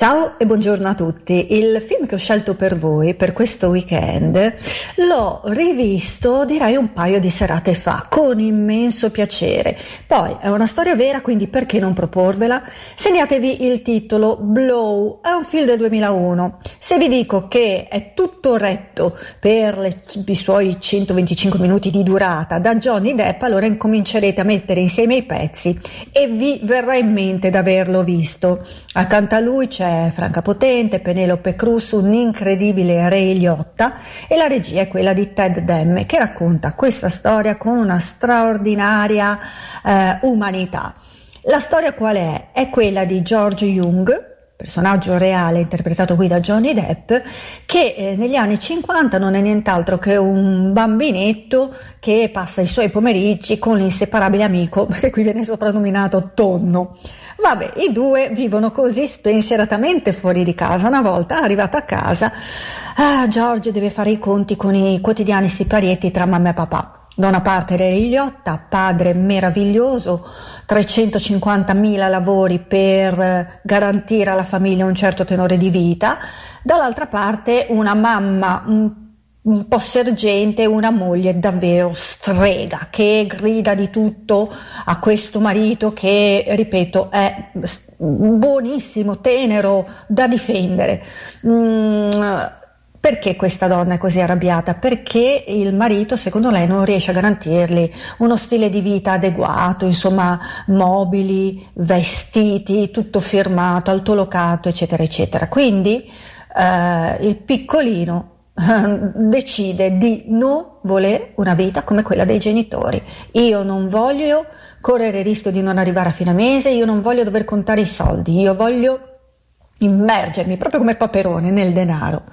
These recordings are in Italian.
Ciao e buongiorno a tutti. Il film che ho scelto per voi per questo weekend l'ho rivisto direi un paio di serate fa con immenso piacere. Poi è una storia vera, quindi perché non proporvela? Segnatevi il titolo Blow, è un film del 2001. Se vi dico che è tutto retto per le, i suoi 125 minuti di durata da Johnny Depp, allora incomincerete a mettere insieme i pezzi e vi verrà in mente d'averlo visto. Accanto a lui c'è Franca Potente, Penelope Cruz, un incredibile Ray Liotta e la regia è quella di Ted Demme che racconta questa storia con una straordinaria eh, umanità. La storia qual è? È quella di George Jung, personaggio reale interpretato qui da Johnny Depp, che eh, negli anni 50 non è nient'altro che un bambinetto che passa i suoi pomeriggi con l'inseparabile amico, che qui viene soprannominato Tonno. Vabbè, i due vivono così spensieratamente fuori di casa. Una volta arrivata a casa, ah, George deve fare i conti con i quotidiani siparietti tra mamma e papà. Una parte Liotta, padre meraviglioso, 350.000 lavori per garantire alla famiglia un certo tenore di vita, dall'altra parte una mamma un un po' sergente, una moglie davvero strega che grida di tutto a questo marito che, ripeto, è buonissimo, tenero, da difendere. Mm, perché questa donna è così arrabbiata? Perché il marito, secondo lei, non riesce a garantirgli uno stile di vita adeguato, insomma, mobili, vestiti, tutto firmato, altolocato, eccetera, eccetera. Quindi eh, il piccolino decide di non volere una vita come quella dei genitori. Io non voglio correre il rischio di non arrivare a fine mese, io non voglio dover contare i soldi, io voglio immergermi proprio come Paperone nel denaro.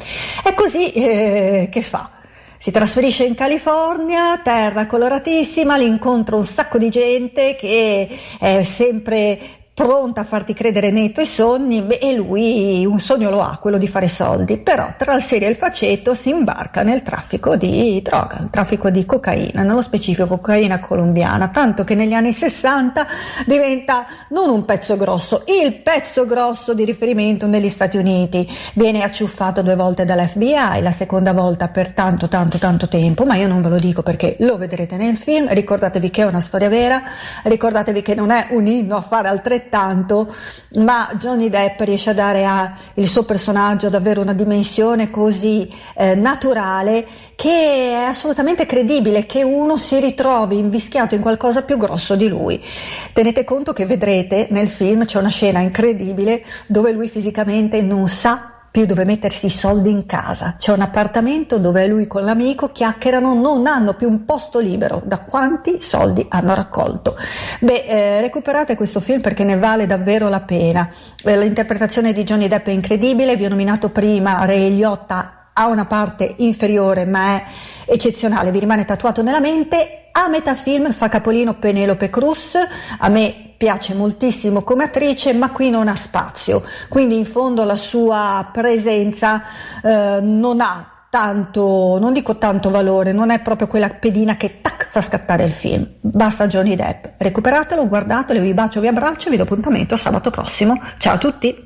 È così eh, che fa. Si trasferisce in California, terra coloratissima, lì incontra un sacco di gente che è sempre pronta a farti credere nei tuoi sogni e lui un sogno lo ha, quello di fare soldi, però tra il serio e il faceto si imbarca nel traffico di droga, il traffico di cocaina, nello specifico cocaina colombiana, tanto che negli anni 60 diventa non un pezzo grosso, il pezzo grosso di riferimento negli Stati Uniti, viene acciuffato due volte dall'FBI, la seconda volta per tanto tanto tanto tempo, ma io non ve lo dico perché lo vedrete nel film, ricordatevi che è una storia vera, ricordatevi che non è un inno a fare altrettanto altrettanto, ma Johnny Depp riesce a dare al suo personaggio davvero una dimensione così eh, naturale che è assolutamente credibile che uno si ritrovi invischiato in qualcosa più grosso di lui. Tenete conto che vedrete nel film c'è una scena incredibile dove lui fisicamente non sa più dove mettersi i soldi in casa. C'è un appartamento dove lui con l'amico chiacchierano, non hanno più un posto libero. Da quanti soldi hanno raccolto? Beh, eh, recuperate questo film perché ne vale davvero la pena. Eh, l'interpretazione di Johnny Depp è incredibile, vi ho nominato prima Ray Liotta ha una parte inferiore ma è eccezionale, vi rimane tatuato nella mente. A metà film fa capolino Penelope Cruz, a me piace moltissimo come attrice, ma qui non ha spazio, quindi in fondo la sua presenza eh, non ha tanto, non dico tanto valore, non è proprio quella pedina che tac fa scattare il film. Basta Johnny Depp. Recuperatelo, guardatelo, vi bacio, vi abbraccio, vi do appuntamento sabato prossimo. Ciao a tutti!